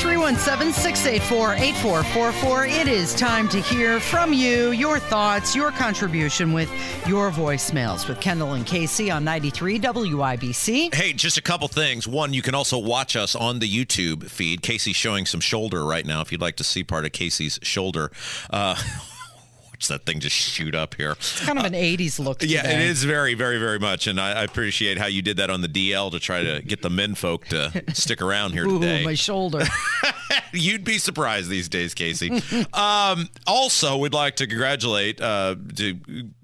317 684 8444. It is time to hear from you, your thoughts, your contribution with your voicemails with Kendall and Casey on 93 WIBC. Hey, just a couple things. One, you can also watch us on the YouTube feed. Casey's showing some shoulder right now if you'd like to see part of Casey's shoulder. Uh, that thing just shoot up here. It's kind of an 80s look Yeah, today. it is very, very, very much, and I, I appreciate how you did that on the DL to try to get the men folk to stick around here Ooh, today. my shoulder. You'd be surprised these days, Casey. um, also, we'd like to congratulate uh, to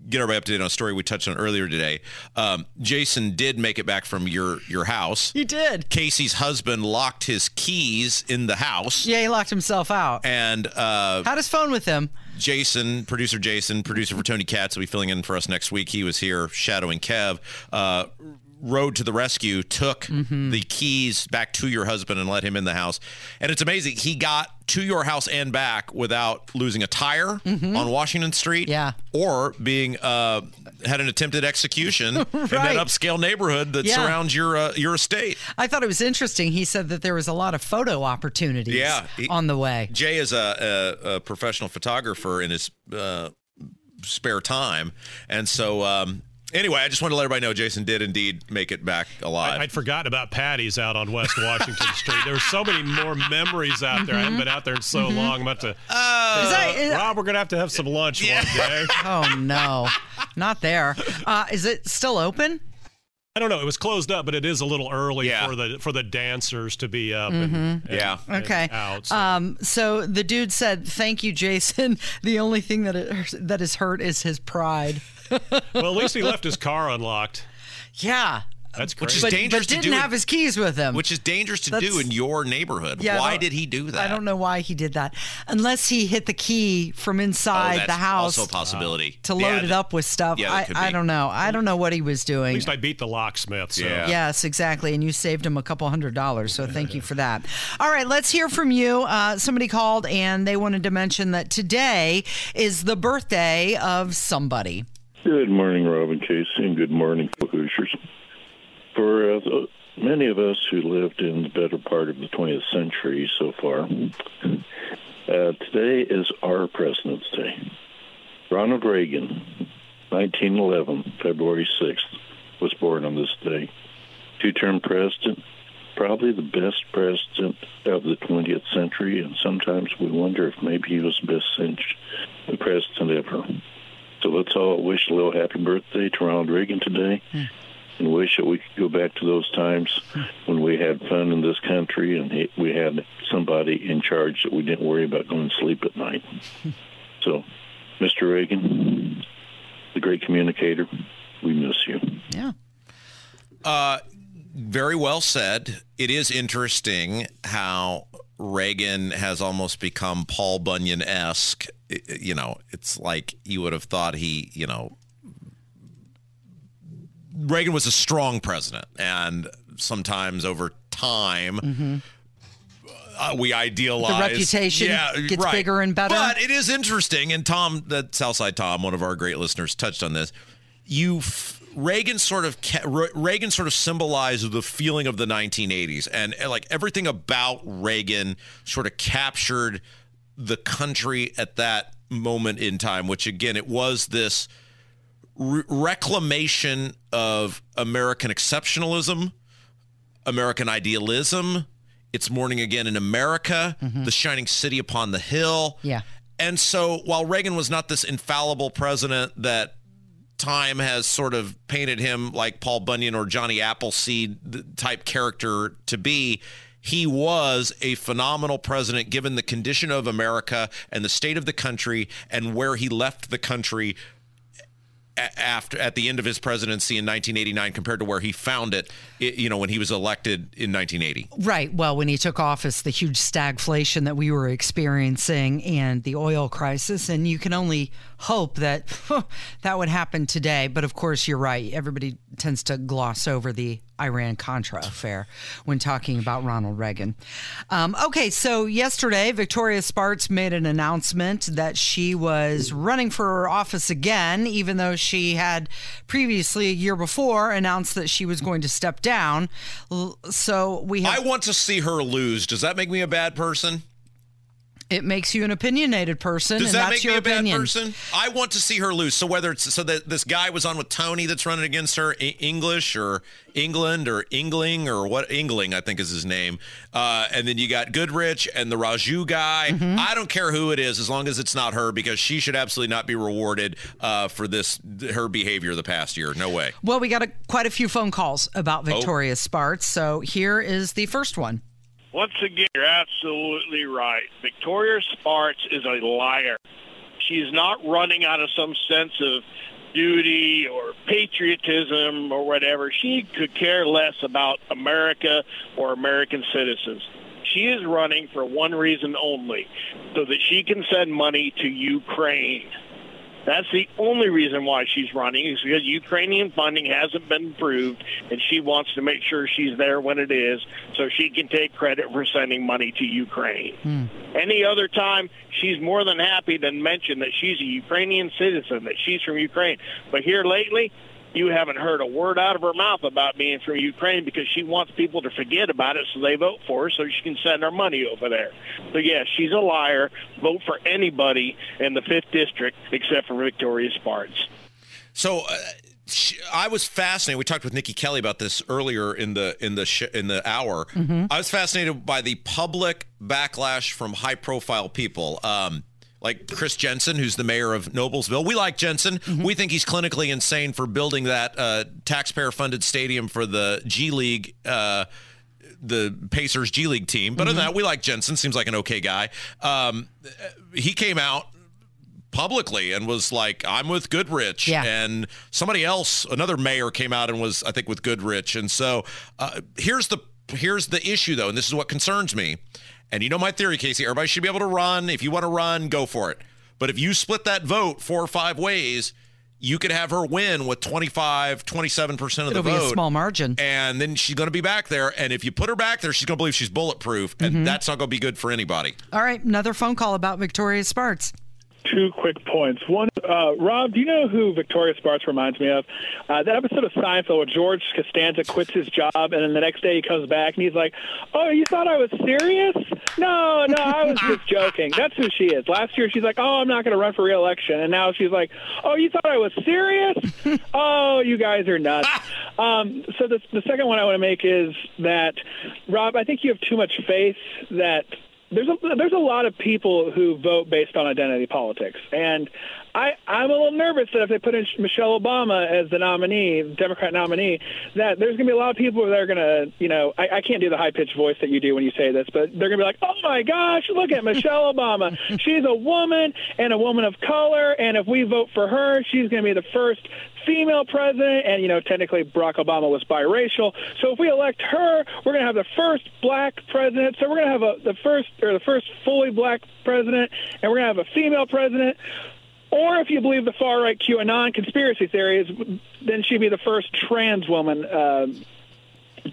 get everybody up to date on a story we touched on earlier today. Um, Jason did make it back from your your house. He did. Casey's husband locked his keys in the house, Yeah, he locked himself out. and uh, Had his phone with him. Jason, producer Jason, producer for Tony Katz, will be filling in for us next week. He was here shadowing Kev. Uh, rode to the rescue, took the keys back to your husband and let him in the house. And it's amazing. He got to your house and back without losing a tire on Washington Street. Yeah. Or being uh, had an attempted execution in that upscale neighborhood that Yeah. surrounds your uh, your estate. I thought it was interesting. He said that there was a lot of photo opportunities Yeah, he- on the way. Jay is a, a, a professional photographer in his uh, spare time, and so um, anyway, I just wanted to let everybody know Jason did indeed make it back alive. I'd forgotten about Patty's out on West Washington Street. There were so many more memories out there. I haven't been out there in so long. I'm about to. Is that- is- Rob, we're gonna have to have some lunch one day. oh, no. Not there. Uh, is it still open? I don't know. It was closed up, but it is a little early Yeah. for the for the dancers to be up. And, and- Yeah. and Okay. out. so- Um, so the dude said, "Thank you, Jason. The only thing that it, that is hurt is his pride." well, at least he left his car unlocked. Yeah, That's Which is but, dangerous but to didn't do it- have his keys with him. which is dangerous to do in your neighborhood. Yeah, Why did he do that? I don't know why he did that, unless he hit the key from Oh, inside that's the house also a possibility to Yeah, load it up with stuff. yeah, I, could I don't know. I don't know what he was doing. At doing. least I beat the locksmith. So. Yeah. Yes, exactly. And you saved him a couple hundred dollars. So thank you for that. All right, let's hear from you. Uh, somebody called and they wanted to mention that today is the birthday of somebody. Good morning, Robin Casey, and good morning, Hoosiers. For uh, many of us who lived in the better part of the 20th century so far, uh, today is our President's Day. Ronald Reagan, 1911, February 6th, was born on this day. Two term president, probably the best president of the 20th century, and sometimes we wonder if maybe he was the best cent- president ever. So let's all wish a little happy birthday to Ronald Reagan today and wish that we could go back to those times when we had fun in this country and we had somebody in charge that we didn't worry about going to sleep at night. So, Mr. Reagan, the great communicator, we miss you. Yeah. Uh, very well said. It is interesting how Reagan has almost become Paul Bunyan esque. You know, it's like you would have thought he, you know, Reagan was a strong president, and sometimes over time. Uh, we idealize Mm-hmm. The reputation gets right. bigger and better. But it is interesting, and Tom, that Southside Tom, one of our great listeners, touched on this. You f- Reagan sort of Reagan sort of symbolized the feeling of the 1980s, and like everything about Reagan sort of captured the country at that moment in time. Which again, it was this re- reclamation of American exceptionalism, American idealism. It's morning again in America, mm-hmm. the shining city upon the hill Yeah. And so while Reagan was not this infallible president that time has sort of painted him like Paul Bunyan or Johnny Appleseed type character to be, he was a phenomenal president given the condition of America and the state of the country and where he left the country after at the end of his presidency in 1989 compared to where he found it, you know when he was elected in 1980 right. Well when he took office the huge stagflation that we were experiencing and the oil crisis and you can only hope that that would happen today but of course you're right everybody tends to gloss over the Iran Contra affair when talking about Ronald Reagan. Um, okay, so yesterday, Victoria Spartz made an announcement that she was running for office again, even though she had previously, a year before, announced that she was going to step down. So we have. I want to see her lose. Does that make me a bad person? It makes you an opinionated person. Does that make me opinion. a bad person? I want to see her lose. So whether it's so that this guy was on with Tony that's running against her, English or England or Ingling or what Ingling I think is his name, uh, and then you got Goodrich and the Raju guy. Mm-hmm. I don't care who it is as long as it's not her because she should absolutely not be rewarded uh, for this her behavior the past year. No way. Well, we got a, quite a few phone calls about Victoria oh. Spartz, so here is the first one. Once again, you're absolutely right. Victoria Spartz is a liar. She's not running out of some sense of duty or patriotism or whatever. She could care less about America or American citizens. She is running for one reason only, so that she can send money to Ukraine. That's the only reason why she's running is because Ukrainian funding hasn't been approved, and she wants to make sure she's there when it is, so she can take credit for sending money to Ukraine. Hmm. Any other time, she's more than happy to mention that she's a Ukrainian citizen, that she's from Ukraine. But here lately, you haven't heard a word out of her mouth about being from Ukraine because she wants people to forget about it so they vote for her so she can send her money over there. So, yeah, she's a liar. Vote for anybody in the 5th District except for Victoria Spartz. So, uh, she, I was fascinated. We talked with Nikki Kelly about this earlier in the in the sh- in the hour. Mm-hmm. I was fascinated by the public backlash from high profile people. Um, like Chris Jensen, who's the mayor of Noblesville. We like Jensen. Mm-hmm. We think he's clinically insane for building that uh, taxpayer funded stadium for the G League. Uh, the Pacers G League team. But mm-hmm. other than mm-hmm. that, we like Jensen. Seems like an okay guy. Um, he came out publicly and was like, I'm with Goodrich. Yeah. And somebody else, another mayor came out and was, I think, with Goodrich. And so uh, here's the here's the issue though, and this is what concerns me. And you know my theory, Casey. Everybody should be able to run. If you want to run, go for it. But if you split that vote four or five ways, you could have her win with 25, 27% of It'll the vote. a small margin. And then she's going to be back there. And if you put her back there, she's going to believe she's bulletproof. And mm-hmm. that's not going to be good for anybody. All right. Another phone call about Victoria Spartz two quick points. One, uh, Rob, do you know who Victoria Spartz reminds me of? Uh, that episode of Seinfeld where George Costanza quits his job and then the next day he comes back and he's like, "Oh, you thought I was serious? No, no, I was just joking." That's who she is. Last year she's like, "Oh, I'm not going to run for re-election," and now she's like, "Oh, you thought I was serious? oh, you guys are nuts." Um, so the, the second one I want to make is that, Rob, I think you have too much faith that there's a there's a lot of people who vote based on identity politics, and I I'm a little nervous that if they put in Michelle Obama as the nominee, Democrat nominee, that there's going to be a lot of people that are going to, you know, I, I can't do the high pitched voice that you do when you say this, but they're going to be like, oh my gosh, look at Michelle Obama, she's a woman and a woman of color, and if we vote for her, she's going to be the first female president, and you know, technically Barack Obama was biracial. So if we elect her, we're going to have the first black president. So we're going to have a, the first or the first fully black president, and we're going to have a female president. Or if you believe the far right QAnon conspiracy theories, then she'd be the first trans woman. Uh,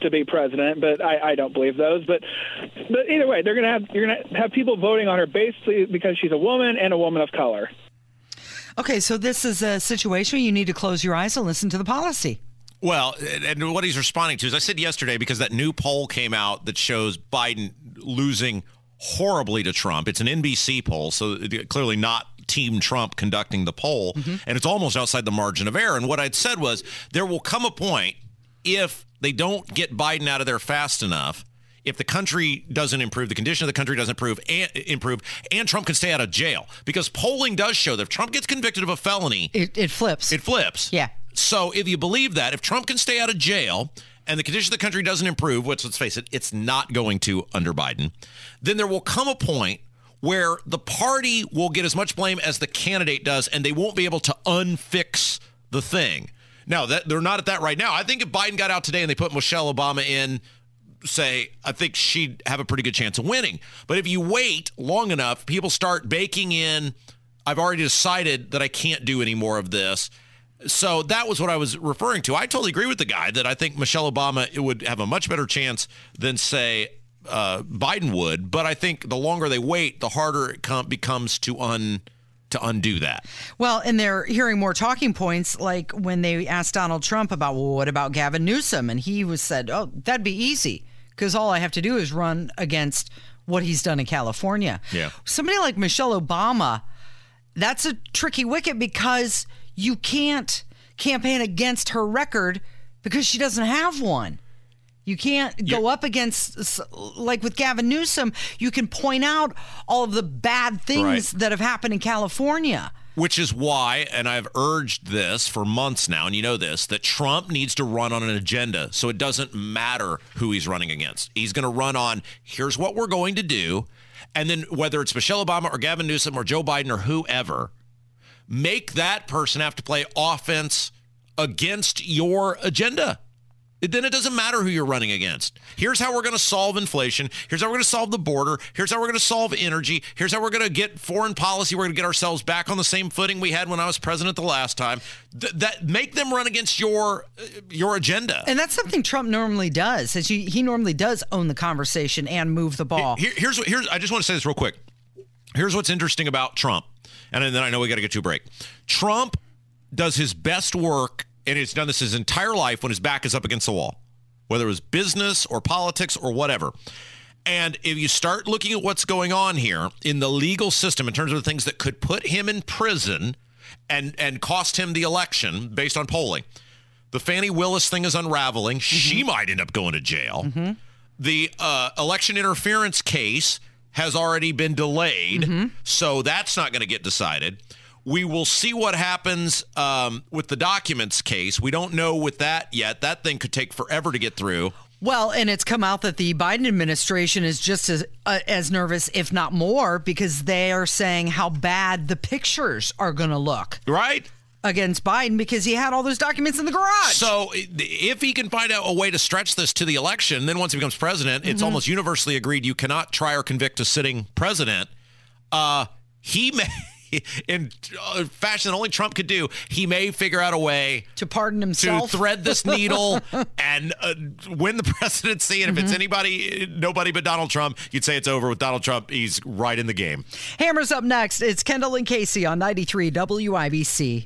to be president, but I, I don't believe those. But but either way, they're gonna have you're gonna have people voting on her basically because she's a woman and a woman of color. Okay, so this is a situation where you need to close your eyes and listen to the policy. Well, and what he's responding to is I said yesterday because that new poll came out that shows Biden losing horribly to Trump. It's an NBC poll, so clearly not Team Trump conducting the poll, mm-hmm. and it's almost outside the margin of error. And what I'd said was there will come a point if they don't get Biden out of there fast enough if the country doesn't improve, the condition of the country doesn't improve, and, improve, and Trump can stay out of jail. Because polling does show that if Trump gets convicted of a felony, It, it flips. it flips. Yeah. So if you believe that, if Trump can stay out of jail and the condition of the country doesn't improve, which let's face it, it's not going to under Biden, then there will come a point where the party will get as much blame as the candidate does, and they won't be able to unfix the thing. Now that they're not at that right now. I think if Biden got out today and they put Michelle Obama in, say, I think she'd have a pretty good chance of winning. But if you wait long enough, people start baking in. I've already decided that I can't do any more of this. So that was what I was referring to. I totally agree with the guy that I think Michelle Obama would have a much better chance than say uh, Biden would. But I think the longer they wait, the harder it com- becomes to un to undo that. Well, and they're hearing more talking points, like when they asked Donald Trump about, well, what about Gavin Newsom? And he was said, oh, that'd be easy because all I have to do is run against what he's done in California. Yeah. Somebody like Michelle Obama, that's a tricky wicket because you can't campaign against her record because she doesn't have one. You can't go up against, like with Gavin Newsom, you can point out all of the bad things Right. that have happened in California. Which is why, and I've urged this for months now, and you know this, that Trump needs to run on an agenda so it doesn't matter who he's running against. He's going to run on here's what we're going to do. And then whether it's Michelle Obama or Gavin Newsom or Joe Biden or whoever, make that person have to play offense against your agenda. Then it doesn't matter who you're running against. Here's how we're going to solve inflation. Here's how we're going to solve the border. Here's how we're going to solve energy. Here's how we're going to get foreign policy. We're going to get ourselves back on the same footing we had when I was president the last time. Th- that make them run against your uh, your agenda. And that's something Trump normally does. As you, he normally does own the conversation and move the ball. Here, here's what here's I just want to say this real quick. Here's what's interesting about Trump, and then I know we got to get to a break. Trump does his best work, and he's done this his entire life when his back is up against the wall, whether it was business or politics or whatever. And if you start looking at what's going on here in the legal system in terms of the things that could put him in prison and and cost him the election based on polling, the Fani Willis thing is unraveling. Mm-hmm. She might end up going to jail. Mm-hmm. The uh, election interference case has already been delayed, mm-hmm. so that's not going to get decided. We will see what happens um, with the documents case. We don't know with that yet. That thing could take forever to get through. Well, and it's come out that the Biden administration is just as uh, as nervous, if not more, because they are saying how bad the pictures are going to look Right? against Biden because he had all those documents in the garage. So if he can find out a way to stretch this to the election, then once he becomes president, it's almost universally agreed you cannot try or convict a sitting president. Uh, he may, in uh, fashion that only Trump could do, he may figure out a way to pardon himself, to thread this needle and uh, win the presidency. And if it's anybody, nobody but Donald Trump, you'd say it's over with Donald Trump. He's right in the game. Hammers up next. It's Kendall and Casey on 93 WIBC.